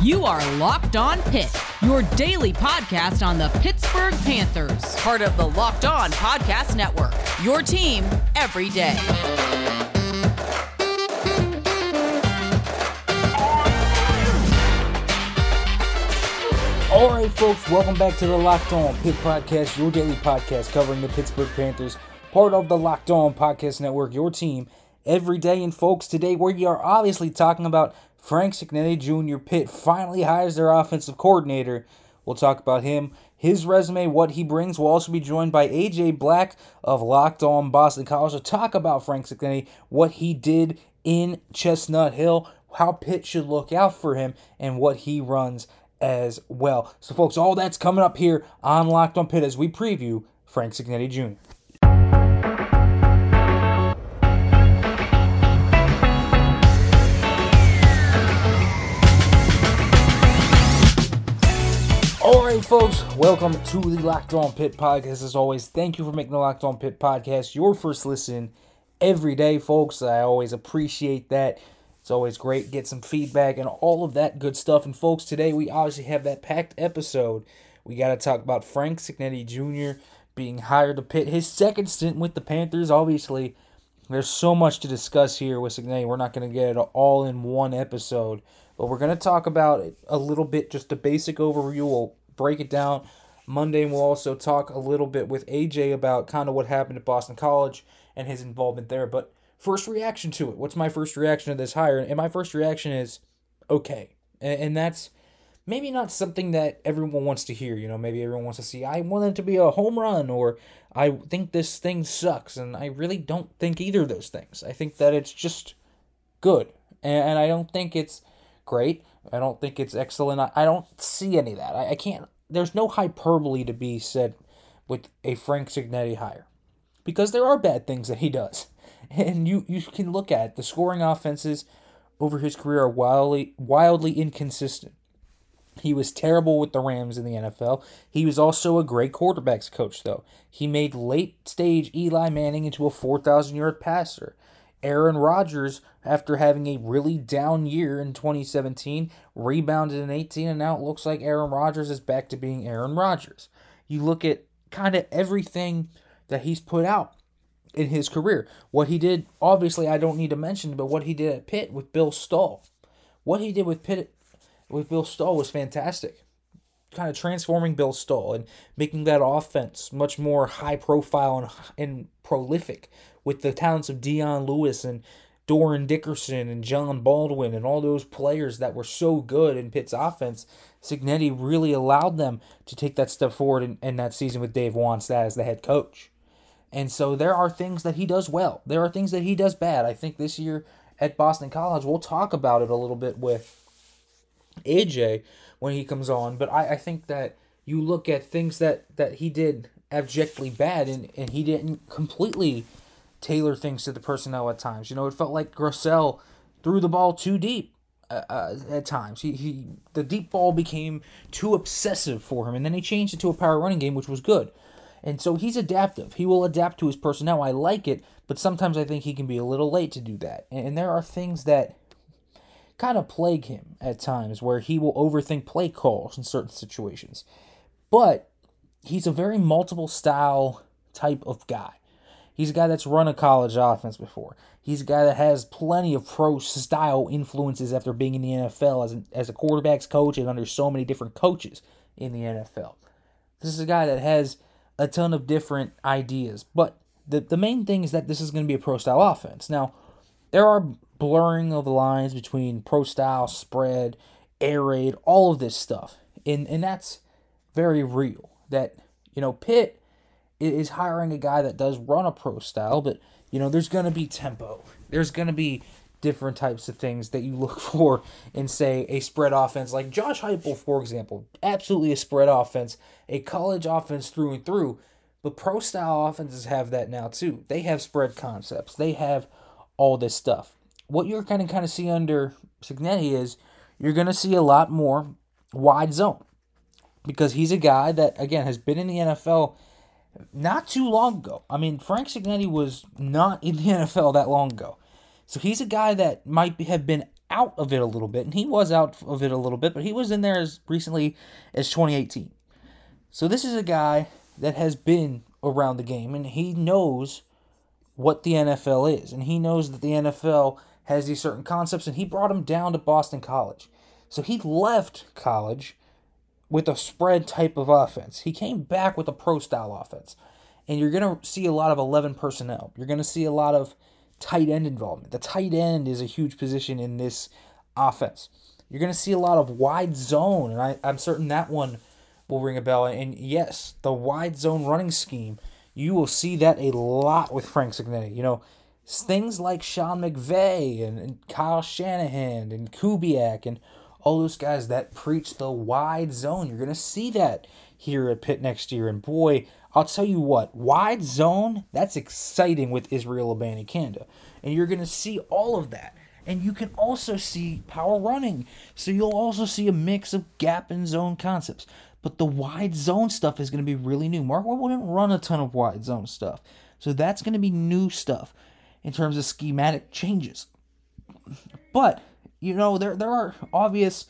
You are Locked On Pitt, your daily podcast on the Pittsburgh Panthers, part of the Locked On Podcast Network. Your team every day. All right, folks, welcome back to the Locked On Pitt Podcast, your daily podcast covering the Pittsburgh Panthers, part of the Locked On Podcast Network, your team every day. And, folks, today we are obviously talking about Frank Cignetti Jr. Pitt finally hires their offensive coordinator. We'll talk about him, his resume, what he brings. We'll also be joined by AJ Black of Locked On Boston College to talk about Frank Cignetti, what he did in Chestnut Hill, how Pitt should look out for him, and what he runs as well. So, folks, all that's coming up here on Locked On Pitt as we preview Frank Cignetti Jr. folks, welcome to the Locked On Pitt podcast. As always, thank you for making the Locked On Pitt podcast your first listen every day, folks. I always appreciate that. It's always great get some feedback and all of that good stuff. And folks, today we obviously have that packed episode. We got to talk about Frank Cignetti Jr. being hired to Pitt his second stint with the Panthers. Obviously, there's so much to discuss here with Cignetti. We're not going to get it all in one episode, but we're going to talk about a little bit, just a basic overview. Break it down. Monday, we'll also talk a little bit with AJ about kind of what happened at Boston College and his involvement there. But first reaction to it. What's my first reaction to this hire? And my first reaction is okay. And, that's maybe not something that everyone wants to hear. You know, maybe everyone wants to see, I want it to be a home run or I think this thing sucks. And I really don't think either of those things. I think that it's just good. And I don't think it's great. I don't think it's excellent. I, I don't see any of that. I, I can't, there's no hyperbole to be said with a Frank Cignetti hire because there are bad things that he does. And you, you can look at it. the scoring offenses over his career are wildly wildly inconsistent. He was terrible with the Rams in the NFL. He was also a great quarterbacks coach, though. He made late stage Eli Manning into a 4,000 yard passer. Aaron Rodgers, after having a really down year in 2017, rebounded in 18, and now it looks like Aaron Rodgers is back to being Aaron Rodgers. You look at kind of everything that he's put out in his career. What he did, obviously, I don't need to mention, but what he did at Pitt with Bill Stull. What he did with Pitt with Bill Stull was fantastic. Kind of transforming Bill Stull and making that offense much more high profile and, and prolific with the talents of Dion Lewis and Dorin Dickerson and John Baldwin and all those players that were so good in Pitt's offense. Cignetti really allowed them to take that step forward in, in that season with Dave Wannstedt as the head coach. And so there are things that he does well. There are things that he does bad. I think this year at Boston College, we'll talk about it a little bit with AJ when he comes on. But I, I think that you look at things that, that he did abjectly bad and, and he didn't completely tailor things to the personnel at times. You know, it felt like Grosel threw the ball too deep. Uh, uh, at times, he, he the deep ball became too obsessive for him, and then he changed it to a power running game, which was good. And so he's adaptive. He will adapt to his personnel. I like it, but sometimes I think he can be a little late to do that. And there are things that kind of plague him at times where he will overthink play calls in certain situations. But he's a very multiple style type of guy. He's a guy that's run a college offense before. He's a guy that has plenty of pro style influences after being in the NFL as, a, as a quarterback's coach and under so many different coaches in the NFL. This is a guy that has a ton of different ideas. But the, the main thing is that this is going to be a pro style offense. Now, there are blurring of the lines between pro style, spread, air raid, all of this stuff. And, and that's very real. That, you know, Pitt is hiring a guy that does run a pro style, but, you know, there's going to be tempo. There's going to be different types of things that you look for in, say, a spread offense. Like Josh Heupel, for example, absolutely a spread offense, a college offense through and through. But pro style offenses have that now too. They have spread concepts. They have all this stuff. What you're kind of kind of see under Cignetti is you're going to see a lot more wide zone because he's a guy that again has been in the NFL not too long ago. I mean, Frank Cignetti was not in the NFL that long ago. So he's a guy that might have been out of it a little bit, and he was out of it a little bit, but he was in there as recently as 2018. So this is a guy that has been around the game, and he knows what the NFL is, and he knows that the NFL has these certain concepts, and he brought him down to Boston College. So he left college with a spread type of offense. He came back with a pro style offense. And you're going to see a lot of 11 personnel. You're going to see a lot of tight end involvement. The tight end is a huge position in this offense. You're going to see a lot of wide zone, and I, I'm certain that one will ring a bell. And yes, the wide zone running scheme, you will see that a lot with Frank Cignetti. You know, things like Sean McVay and, and Kyle Shanahan and Kubiak and all those guys that preach the wide zone. You're going to see that here at Pitt next year. And boy, I'll tell you what, wide zone, that's exciting with Israel Abanikanda. And you're going to see all of that. And you can also see power running. So you'll also see a mix of gap and zone concepts. But the wide zone stuff is going to be really new. Mark wouldn't run a ton of wide zone stuff. So that's going to be new stuff in terms of schematic changes. But you know, there there are obvious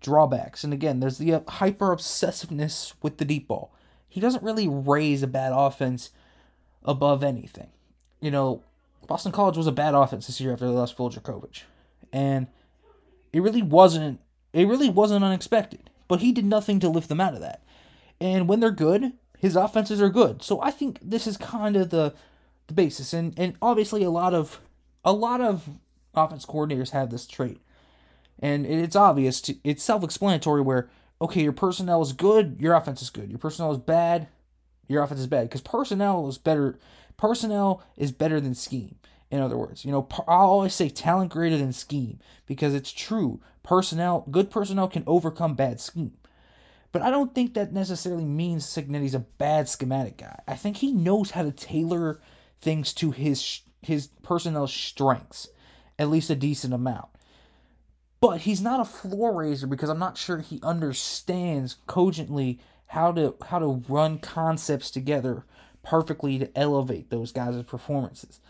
drawbacks. And again, there's the uh, hyper obsessiveness with the deep ball. He doesn't really raise a bad offense above anything. You know, Boston College was a bad offense this year after they lost Phil Jurkovec. And it really wasn't it really wasn't unexpected. But he did nothing to lift them out of that. And when they're good, his offenses are good. So I think this is kind of the the basis. And and obviously a lot of a lot of offense coordinators have this trait and it's obvious, to, it's self explanatory where, okay, your personnel is good, your offense is good. Your personnel is bad, your offense is bad. Because personnel is better, personnel is better than scheme. In other words, you know, I always say talent greater than scheme because it's true. Personnel, good personnel can overcome bad scheme. But I don't think that necessarily means Cignetti's a bad schematic guy. I think he knows how to tailor things to his his personnel strengths, at least a decent amount. But he's not a floor raiser because I'm not sure he understands cogently how to how to run concepts together perfectly to elevate those guys' performances.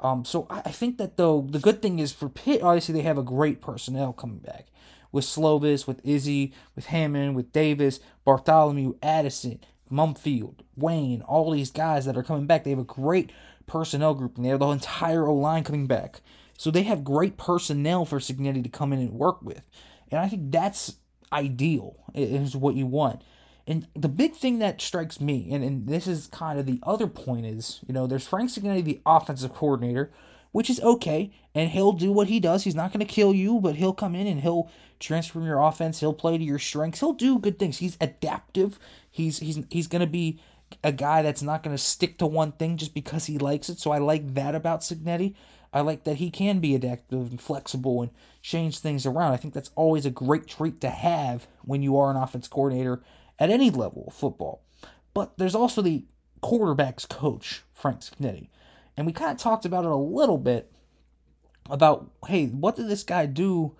Um, so I think that though the good thing is for Pitt, obviously they have a great personnel coming back with Slovis, with Izzy, with Hammond, with Davis, Bartholomew, Addison, Mumpfield, Wayne, all these guys that are coming back. They have a great personnel group, and they have the entire O line coming back. So they have great personnel for Cignetti to come in and work with. And I think that's ideal, is what you want. And the big thing that strikes me, and, and this is kind of the other point, is you know, there's Frank Cignetti, the offensive coordinator, which is okay, and he'll do what he does. He's not going to kill you, but he'll come in and he'll transform your offense. He'll play to your strengths. He'll do good things. He's adaptive. He's he's he's going to be a guy that's not going to stick to one thing just because he likes it. So I like that about Cignetti. I like that he can be adaptive and flexible and change things around. I think that's always a great trait to have when you are an offense coordinator at any level of football. But there's also the quarterback's coach, Frank Cignetti. And we kind of talked about it a little bit about, hey, what did this guy do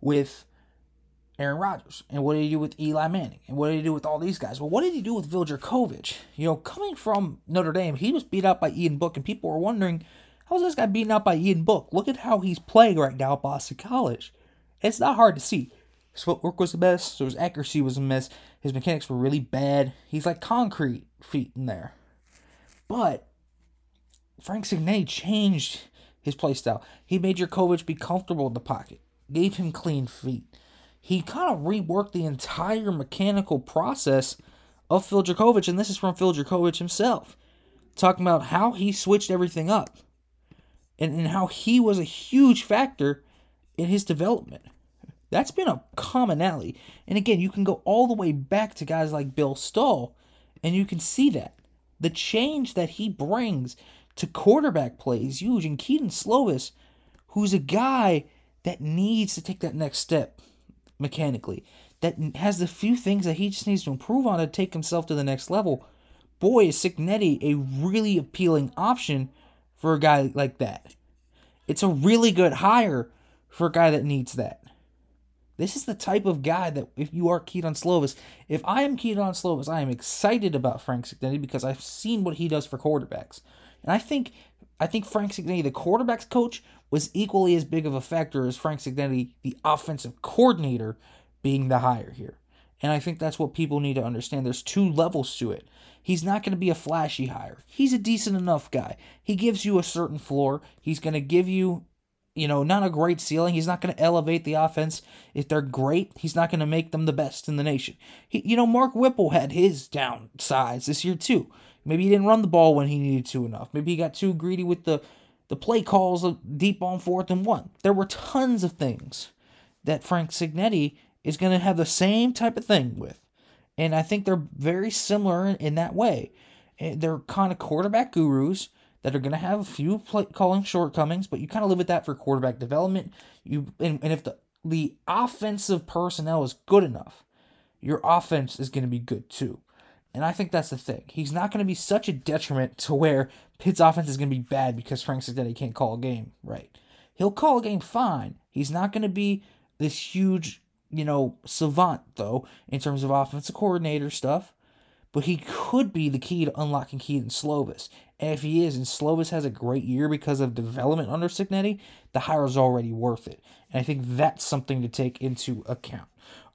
with Aaron Rodgers? And what did he do with Eli Manning? And what did he do with all these guys? Well, what did he do with Phil Jurkovec? You know, coming from Notre Dame, he was beat up by Ian Book, and people were wondering – How's this guy beaten out by Ian Book? Look at how he's playing right now at Boston College. It's not hard to see. His footwork was a mess, so his accuracy was a mess. His mechanics were really bad. He's like concrete feet in there. But Frank Cignetti changed his play style. He made Jurkovec be comfortable in the pocket, gave him clean feet. He kind of reworked the entire mechanical process of Phil Jurkovec, and this is from Phil Jurkovec himself, talking about how he switched everything up and, and how he was a huge factor in his development. That's been a commonality. And again, you can go all the way back to guys like Bill Stull, and you can see that. The change that he brings to quarterback play is huge. And Kedon Slovis, who's a guy that needs to take that next step mechanically, that has the few things that he just needs to improve on to take himself to the next level. Boy, is Cignetti a really appealing option for a guy like that. It's a really good hire for a guy that needs that. This is the type of guy that if you are Kedon Slovis, if I am Kedon Slovis, I am excited about Frank Cignetti because I've seen what he does for quarterbacks. And I think I think Frank Cignetti, the quarterback's coach, was equally as big of a factor as Frank Cignetti, the offensive coordinator, being the hire here. And I think that's what people need to understand. There's two levels to it. He's not going to be a flashy hire. He's a decent enough guy. He gives you a certain floor. He's going to give you, you know, not a great ceiling. He's not going to elevate the offense. If they're great, he's not going to make them the best in the nation. He, you know, Mark Whipple had his downsides this year too. Maybe he didn't run the ball when he needed to enough. Maybe he got too greedy with the the play calls of deep on fourth and one. There were tons of things that Frank Cignetti is going to have the same type of thing with. And I think they're very similar in that way. They're kind of quarterback gurus that are going to have a few play calling shortcomings, but you kind of live with that for quarterback development. You and, and if the the offensive personnel is good enough, your offense is going to be good too. And I think that's the thing. He's not going to be such a detriment to where Pitt's offense is going to be bad because Frank said that he can't call a game right. He'll call a game fine. He's not going to be this huge you know, savant though in terms of offensive coordinator stuff, but he could be the key to unlocking Kedon Slovis. And if he is, and Slovis has a great year because of development under Cignetti, the hire is already worth it. And I think that's something to take into account.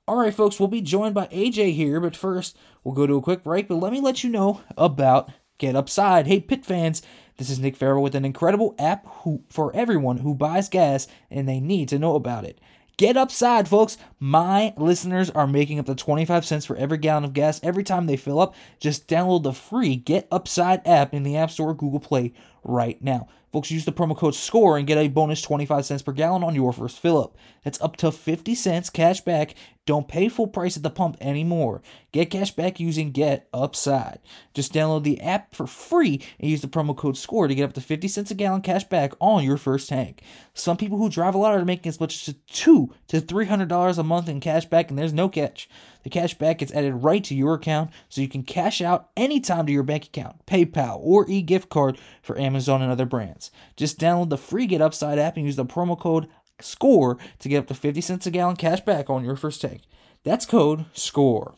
All right, folks, we'll be joined by AJ here, but first we'll go to a quick break. But let me let you know about Get Upside. Hey, Pitt fans, this is Nick Farrell with an incredible app who, for everyone who buys gas and they need to know about it. Get upside, folks. My listeners are making up to 25 cents for every gallon of gas every time they fill up. Just download the free Get Upside app in the App Store or Google Play right now. Folks, use the promo code SCORE and get a bonus 25 cents per gallon on your first fill up. That's up to 50 cents cash back. Don't pay full price at the pump anymore. Get cash back using Get Upside. Just download the app for free and use the promo code SCORE to get up to 50 cents a gallon cash back on your first tank. Some people who drive a lot are making as much as two to $300 a month in cash back, and there's no catch. The cash back gets added right to your account so you can cash out anytime to your bank account, PayPal, or e gift card for Amazon and other brands. Just download the free Get Upside app and use the promo code SCORE to get up to 50 cents a gallon cash back on your first tank. That's code SCORE.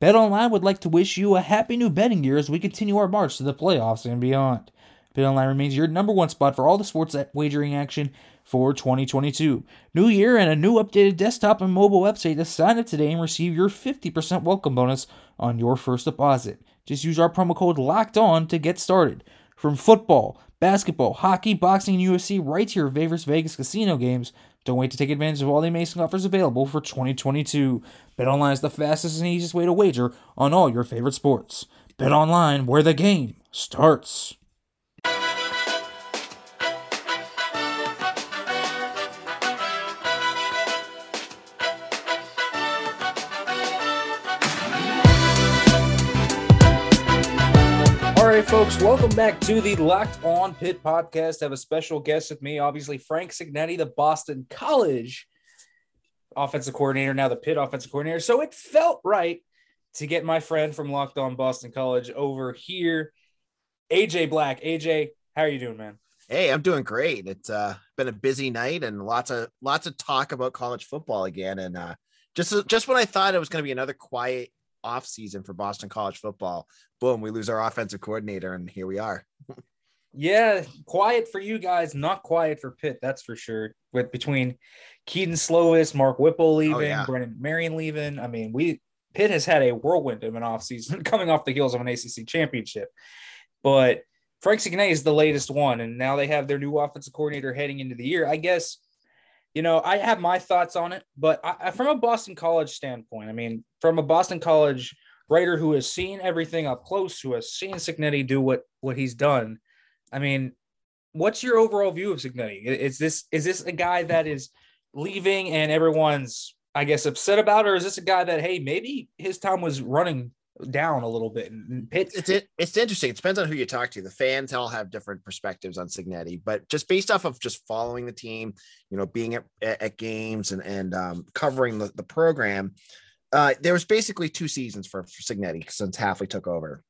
BetOnline would like to wish you a happy new betting year as we continue our march to the playoffs and beyond. BetOnline remains your number one spot for all the sports wagering action for 2022. New year and a new updated desktop and mobile website to sign up today and receive your 50% welcome bonus on your first deposit. Just use our promo code LOCKED ON to get started. From football, basketball, hockey, boxing, and UFC, right to your Vegas Vegas casino games. Don't wait to take advantage of all the amazing offers available for 2022. BetOnline is the fastest and easiest way to wager on all your favorite sports. BetOnline, where the game starts. Folks, welcome back to the Locked On Pitt podcast. I have a special guest with me, obviously Frank Cignetti, the Boston College offensive coordinator, now the Pitt offensive coordinator. So it felt right to get my friend from Locked On Boston College over here, AJ Black. AJ, how are you doing, man? Hey, I'm doing great. It's uh, been a busy night and lots of lots of talk about college football again. And uh, just just when I thought it was going to be another quiet off season for Boston College football. Boom, we lose our offensive coordinator, and here we are. yeah, quiet for you guys, not quiet for Pitt, that's for sure. With between Kedon Slovis, Mark Whipple oh, leaving, oh, yeah. Brennan Marion leaving. I mean, we Pitt has had a whirlwind of an offseason coming off the heels of an ACC championship. But Frank Cignetti is the latest one, and now they have their new offensive coordinator heading into the year. I guess you know, I have my thoughts on it, but I, from a Boston College standpoint, I mean, from a Boston College writer who has seen everything up close, who has seen Cignetti do what what he's done, I mean, what's your overall view of Cignetti? Is this is this a guy that is leaving and everyone's I guess upset about, or is this a guy that hey maybe his time was running down a little bit. And Pitt, it's it, it's interesting. It depends on who you talk to. The fans all have different perspectives on Cignetti, but just based off of just following the team, you know, being at, at games and and um, covering the, the program, uh, there was basically two seasons for, for Cignetti since Hafley took over.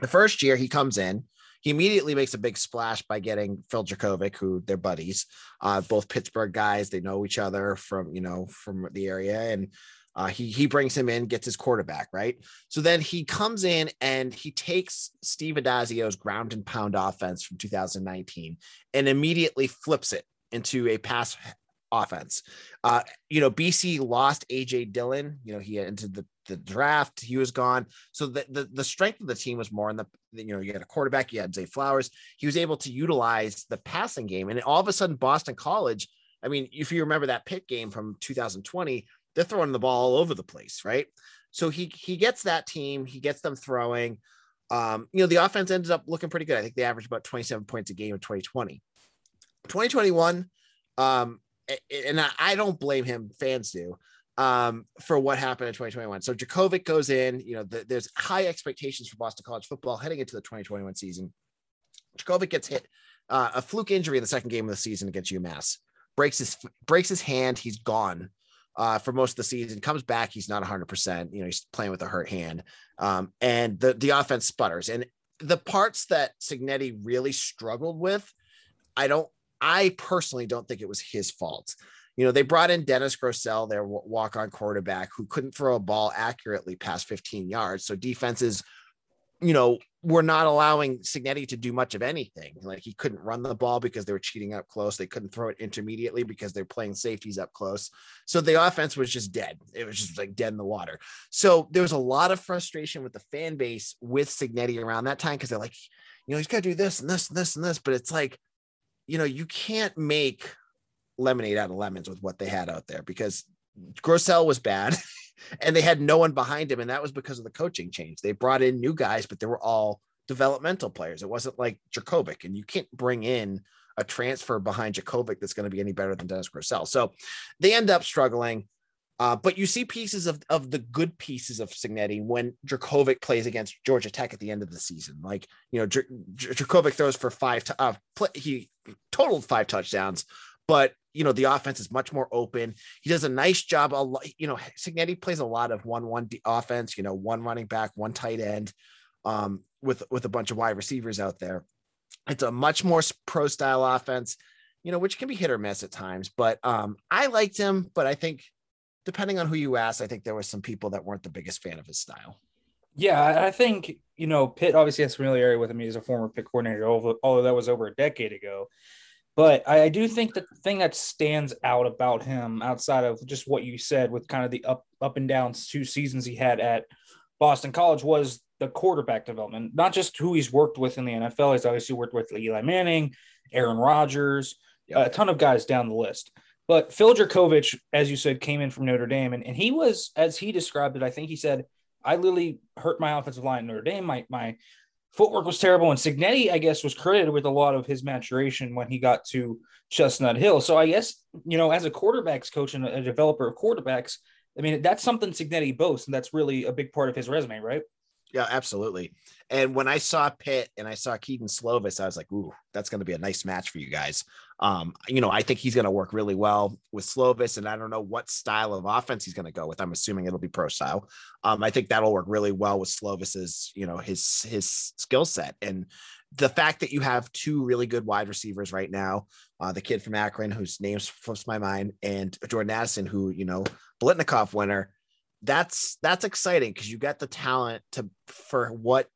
The first year he comes in, he immediately makes a big splash by getting Phil Jurkovec, who they're buddies, uh, both Pittsburgh guys. They know each other from you know from the area, and uh, he he brings him in, gets his quarterback right. So then he comes in and he takes Steve Addazio's ground and pound offense from 2019 and immediately flips it into a pass offense. Uh, you know, BC lost AJ Dillon. You know, he entered the, the draft. He was gone. So the, the, the strength of the team was more in the you know you had a quarterback. You had Zay Flowers. He was able to utilize the passing game, and all of a sudden, Boston College. I mean, if you remember that Pitt game from 2020, they're throwing the ball all over the place, right? So he he gets that team. He gets them throwing. Um, you know, the offense ended up looking pretty good. I think they averaged about 27 points a game in 2020. 2021, um, and I don't blame him, fans do, um, for what happened in 2021. So Jurkovec goes in, you know, the, there's high expectations for Boston College football heading into the 2021 season. Jurkovec gets hit uh, a fluke injury in the second game of the season against UMass, breaks his breaks his hand, he's gone. Uh, for most of the season, comes back. He's not 100%. You know, he's playing with a hurt hand. Um, and the, the offense sputters. And the parts that Cignetti really struggled with, I don't I personally don't think it was his fault. You know, they brought in Dennis Grosel, their walk on quarterback, who couldn't throw a ball accurately past 15 yards. So defenses, you know, were not allowing Cignetti to do much of anything. Like he couldn't run the ball because they were cheating up close. They couldn't throw it intermediately because they're playing safeties up close. So the offense was just dead. It was just like dead in the water. So there was a lot of frustration with the fan base with Cignetti around that time because they're like, you know, he's got to do this and this and this and this. But it's like, you know, you can't make lemonade out of lemons with what they had out there because Grosel was bad and they had no one behind him. And that was because of the coaching change. They brought in new guys, but they were all developmental players. It wasn't like Jurkovec, and you can't bring in a transfer behind Jurkovec that's going to be any better than Dennis Grosel. So they end up struggling. Uh, but you see pieces of, of the good pieces of Cignetti when Jurkovec plays against Georgia Tech at the end of the season. Like, you know, Jurkovec throws for five, to, uh, he totaled five touchdowns, but, you know, the offense is much more open. He does a nice job. A lot, you know, Cignetti plays a lot of one, one offense, you know, one running back, one tight end um, with, with a bunch of wide receivers out there. It's a much more pro style offense, you know, which can be hit or miss at times, but um, I liked him, but I think depending on who you ask, I think there were some people that weren't the biggest fan of his style. Yeah, I think you know Pitt obviously has familiarity with him. He's a former Pitt coordinator, although that was over a decade ago. But I, I do think that the thing that stands out about him, outside of just what you said, with kind of the up up and down two seasons he had at Boston College, was the quarterback development. Not just who he's worked with in the NFL. He's obviously worked with Eli Manning, Aaron Rodgers, a ton of guys down the list. But Phil Jurkovec, as you said, came in from Notre Dame, and, and he was, as he described it, I think he said, I literally hurt my offensive line Notre Dame. My my footwork was terrible. And Cignetti, I guess, was credited with a lot of his maturation when he got to Chestnut Hill. So I guess, you know, as a quarterbacks coach and a developer of quarterbacks, I mean, that's something Cignetti boasts, and that's really a big part of his resume, right? Yeah, absolutely. And when I saw Pitt and I saw Kedon Slovis, I was like, ooh, that's going to be a nice match for you guys. Um, you know, I think he's going to work really well with Slovis, and I don't know what style of offense he's going to go with. I'm assuming it'll be pro style. Um, I think that'll work really well with Slovis's, you know, his his skill set and the fact that you have two really good wide receivers right now, uh, the kid from Akron whose name slips my mind, and Jordan Addison, who you know, Biletnikoff winner that's that's exciting because you got the talent to for what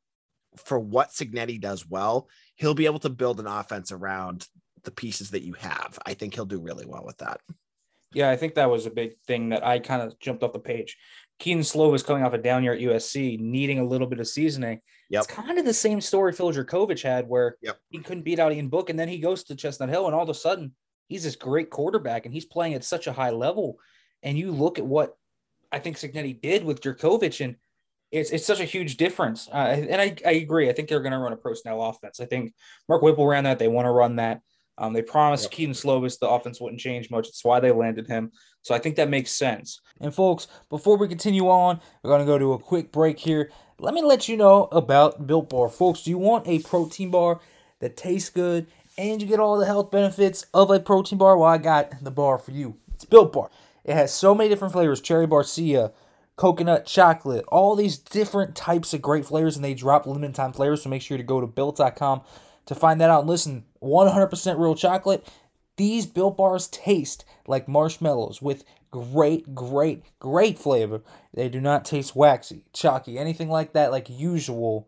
for what Cignetti does well. He'll be able to build an offense around the pieces that you have. I think he'll do really well with that. Yeah, I think that was a big thing that I kind of jumped off the page. Kedon Slovis coming off a down year at USC, needing a little bit of seasoning. Yep. It's kind of the same story Phil Jurkovec had, where yep. he couldn't beat out Ian Book, and then he goes to Chestnut Hill, and all of a sudden he's this great quarterback, and he's playing at such a high level. And you look at what I think Cignetti did with Jurkovec, and it's it's such a huge difference. Uh, and I, I agree. I think they're going to run a pro style offense. I think Mark Whipple ran that. They want to run that. Um, they promised yep. Kedon Slovis the offense wouldn't change much. That's why they landed him. So I think that makes sense. And folks, before we continue on, we're going to go to a quick break here. Let me let you know about Built Bar. Folks, do you want a protein bar that tastes good and you get all the health benefits of a protein bar? Well, I got the bar for you. It's Built Bar. It has so many different flavors cherry barcia, coconut chocolate, all these different types of great flavors, and they drop limited time flavors. So make sure to go to built.com to find that out. And listen, 100% real chocolate. These built bars taste like marshmallows with great, great, great flavor. They do not taste waxy, chalky, anything like that, like usual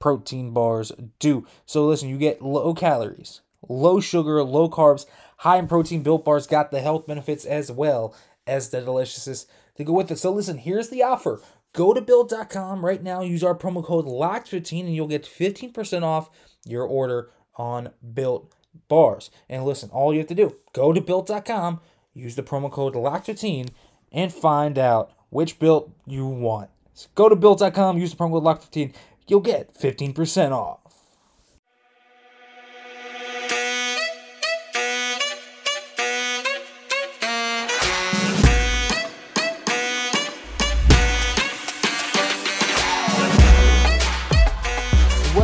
protein bars do. So listen, you get low calories, low sugar, low carbs, high in protein. Built bars got the health benefits as well as the deliciousness to go with it. So listen, here's the offer. Go to built.com right now, use our promo code LOCKED15 and you'll get 15% off your order on built bars. And listen, all you have to do, go to built.com, use the promo code LOCKED15 and find out which built you want. So go to built.com, use the promo code LOCKED15, you'll get 15% off.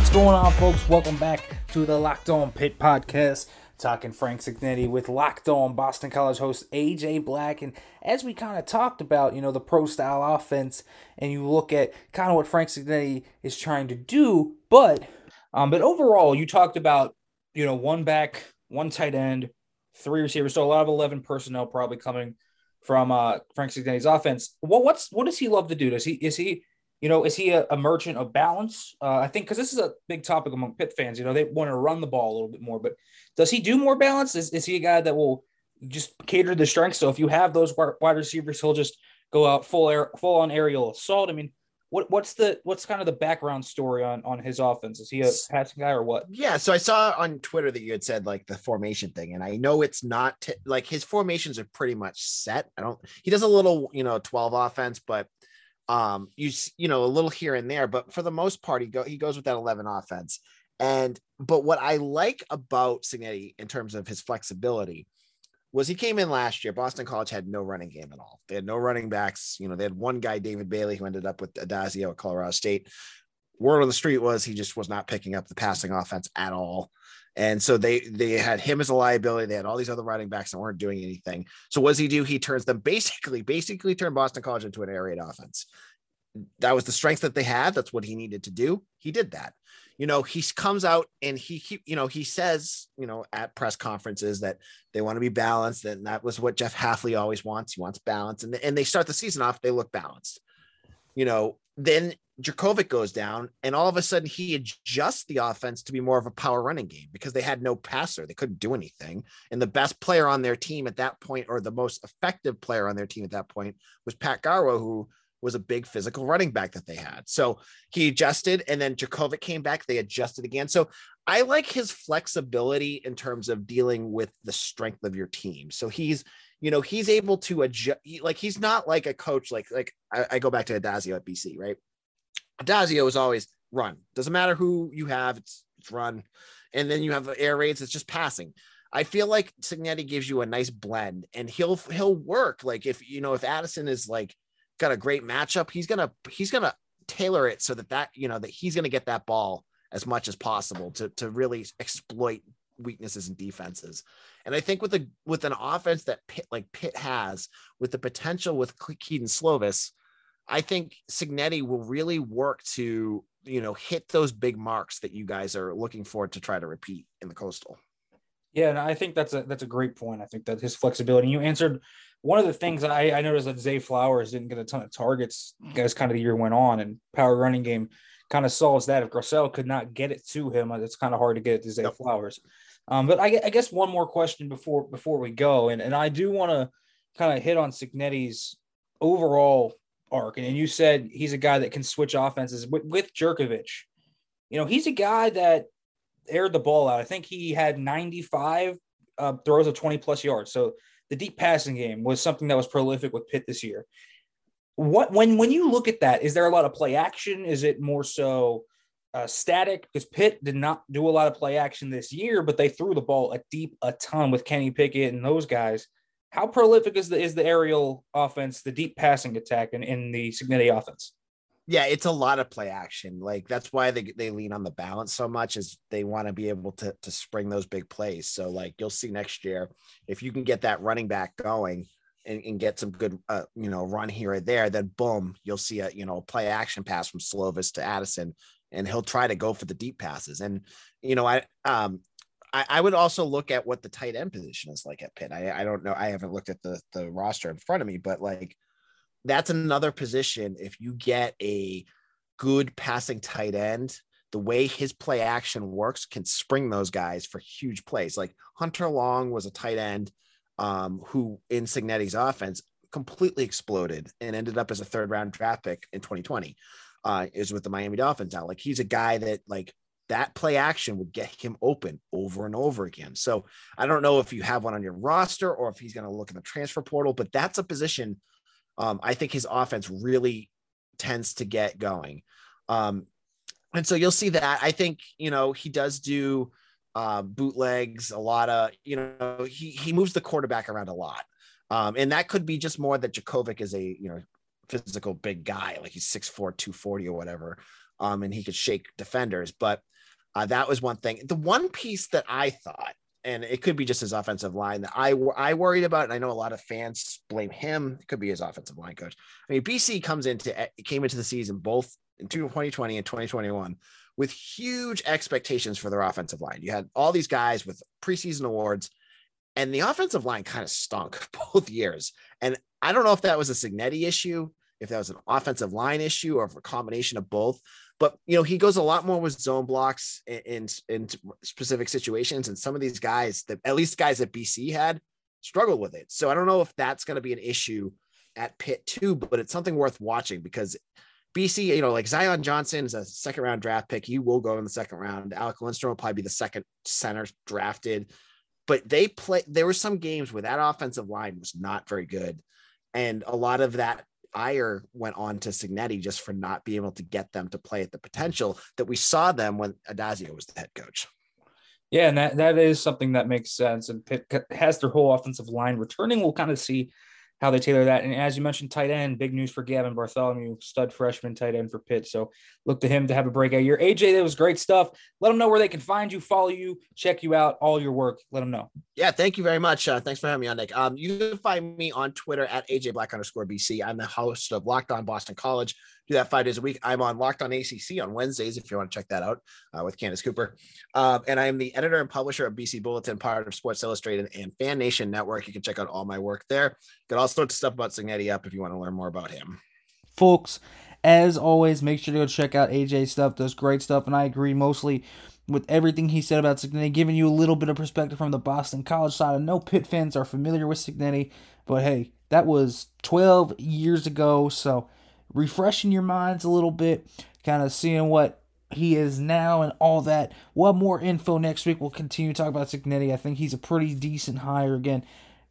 What's going on, folks? Welcome back to the Locked On Pitt podcast. Talking Frank Cignetti with Locked On Boston College host AJ Black. And as we kind of talked about, you know, the pro style offense, and you look at kind of what Frank Cignetti is trying to do, but um, but overall, you talked about, you know, one back, one tight end, three receivers. So a lot of 11 personnel probably coming from uh, Frank Cignetti's offense. What what's what does he love to do? Does he is he you know, is he a, a merchant of balance? Uh, I think because this is a big topic among Pitt fans. You know, they want to run the ball a little bit more, but does he do more balance? Is, is he a guy that will just cater to the strength? So if you have those wide receivers, he'll just go out full air, full on aerial assault. I mean, what what's the what's kind of the background story on on his offense? Is he a passing guy or what? Yeah, so I saw on Twitter that you had said like the formation thing, and I know it's not t- like his formations are pretty much set. I don't. He does a little, you know, twelve offense, but um, you you know a little here and there, but for the most part, he go he goes with that eleven offense. And but what I like about Cignetti in terms of his flexibility was he came in last year. Boston College had no running game at all. They had no running backs. You know, they had one guy, David Bailey, who ended up with Addazio at Colorado State. Word on the street was he just was not picking up the passing offense at all. And so they they had him as a liability. They had all these other running backs that weren't doing anything. So what does he do? He turns them basically, basically turned Boston College into an air raid offense. That was the strength that they had. That's what he needed to do. He did that. You know, he comes out and he, he you know, he says, you know, at press conferences that they want to be balanced. And that was what Jeff Hafley always wants. He wants balance. And, and they start the season off, they look balanced. You know, then Jurkovec goes down, and all of a sudden he adjusts the offense to be more of a power running game because they had no passer. They couldn't do anything. And the best player on their team at that point, or the most effective player on their team at that point, was Pat Garwo, who was a big physical running back that they had. So he adjusted, and then Jurkovec came back. They adjusted again. So I like his flexibility in terms of dealing with the strength of your team. So he's you know he's able to adjust like he's not like a coach like like I, I go back to Addazio at BC right Addazio is always run. Doesn't matter who you have, it's, it's run. And then you have air raids, it's just passing. I feel like Cignetti gives you a nice blend and he'll he'll work. Like if you know if Addison is like got a great matchup, he's gonna he's gonna tailor it so that that you know that he's gonna get that ball as much as possible to to really exploit weaknesses and defenses. And I think with a with an offense that Pitt like Pitt has, with the potential with Kedon Slovis, I think Cignetti will really work to, you know, hit those big marks that you guys are looking for to try to repeat in the coastal. Yeah, and I think that's a that's a great point. I think that his flexibility. You answered one of the things I, I noticed that Zay Flowers didn't get a ton of targets as kind of the year went on, and power running game kind of solves that. If Grosel could not get it to him, uh, it's kind of hard to get it to Zay yep. Flowers. Um, but I, I, guess one more question before before we go, and and I do want to kind of hit on Cignetti's overall arc. And you said he's a guy that can switch offenses with, with. You know, he's a guy that aired the ball out. I think he had 95 uh, throws of 20 plus yards. So the deep passing game was something that was prolific with Pitt this year. What when when you look at that, is there a lot of play action? Is it more so uh, static? Because Pitt did not do a lot of play action this year, but they threw the ball a deep a ton with Kenny Pickett and those guys. How prolific is the is the aerial offense, the deep passing attack in, in the Cignetti offense? Yeah, it's a lot of play action. Like that's why they, they lean on the balance so much is they want to be able to to spring those big plays. So like you'll see next year if you can get that running back going, and, and get some good, uh, you know, run here or there, then boom, you'll see a, you know, play action pass from Slovis to Addison, and he'll try to go for the deep passes. And, you know, I, um, I, I would also look at what the tight end position is like at Pitt. I, I don't know. I haven't looked at the, the roster in front of me, but like, that's another position. If you get a good passing tight end, the way his play action works can spring those guys for huge plays. Like Hunter Long was a tight end um, who in Cignetti's offense completely exploded and ended up as a third round draft pick in 2020. Uh, is with the Miami Dolphins now. Like he's a guy that like that play action would get him open over and over again. So I don't know if you have one on your roster or if he's going to look in the transfer portal, but that's a position um, I think his offense really tends to get going. Um, and so you'll see that. I think, you know, he does do uh, bootlegs, a lot of, you know, he, he moves the quarterback around a lot. Um, and that could be just more that Jurkovec is a, you know, physical big guy, like he's 6'4, 240 or whatever. Um, and he could shake defenders. But uh, that was one thing. The one piece that I thought, and it could be just his offensive line that I I worried about, and I know a lot of fans blame him. It could be his offensive line coach. I mean, BC comes into came into the season both in 2020 and 2021 with huge expectations for their offensive line. You had all these guys with preseason awards, and the offensive line kind of stunk both years. And I don't know if that was a Cignetti issue, if that was an offensive line issue, or a combination of both. But you know, he goes a lot more with zone blocks in, in, in specific situations, and some of these guys, that at least guys that BC had, struggled with it. So I don't know if that's going to be an issue at Pitt too, but it's something worth watching because BC, you know, like Zion Johnson is a second round draft pick. He will go in the second round. Alec Lindstrom will probably be the second center drafted. But they play, there were some games where that offensive line was not very good. And a lot of that ire went on to Cignetti just for not being able to get them to play at the potential that we saw them when Addazio was the head coach. Yeah, and that, that is something that makes sense. And Pitt has their whole offensive line returning. We'll kind of see how they tailor that. And as you mentioned, tight end, big news for Gavin Bartholomew, stud freshman tight end for Pitt. So look to him to have a breakout year. AJ, that was great stuff. Let them know where they can find you, follow you, check you out, all your work. Let them know. Yeah, thank you very much. Uh, thanks for having me on, Nick. Um, you can find me on Twitter at AJ Black underscore BC. I'm the host of Locked On Boston College do that five days a week. I'm on Locked on ACC on Wednesdays if you want to check that out uh, with Candace Cooper. Um, and I am the editor and publisher of BC Bulletin, part of Sports Illustrated and Fan Nation Network. You can check out all my work there. Got all sorts of stuff about Cignetti up if you want to learn more about him. Folks, as always, make sure to go check out AJ stuff. Does great stuff, and I agree mostly with everything he said about Cignetti, giving you a little bit of perspective from the Boston College side. I know Pitt fans are familiar with Cignetti, but hey, that was 12 years ago, so refreshing your minds a little bit, kind of seeing what he is now and all that. Have more info next week. We'll continue to talk about Cignetti. I think he's a pretty decent hire. Again,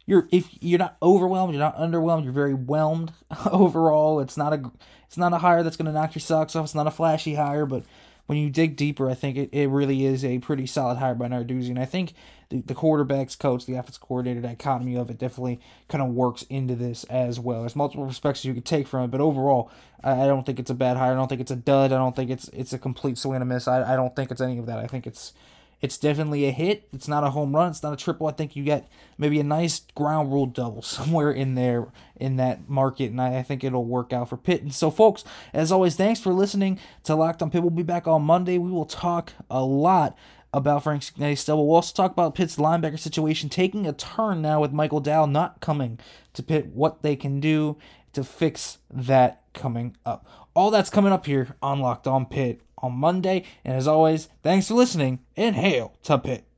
you're if you're not overwhelmed, you're not underwhelmed, you're very whelmed overall. It's not a it's not a hire that's gonna knock your socks off. It's not a flashy hire, but when you dig deeper, I think it, it really is a pretty solid hire by Narduzzi. And I think the, the quarterbacks coach, the offensive coordinator, the economy of it definitely kind of works into this as well. There's multiple perspectives you can take from it, but overall, I, I don't think it's a bad hire. I don't think it's a dud. I don't think it's it's a complete swing and a miss. I, I don't think it's any of that. I think it's it's definitely a hit. It's not a home run. It's not a triple. I think you get maybe a nice ground rule double somewhere in there in that market, and I, I think it'll work out for Pitt. And so, folks, as always, thanks for listening to Locked On Pitt. We'll be back on Monday. We will talk a lot about Frank Cignetti still. We'll also talk about Pitt's linebacker situation taking a turn now with Michael Dow not coming to Pitt, what they can do to fix that coming up. All that's coming up here on Locked On Pitt on Monday. And as always, thanks for listening and hail to Pitt.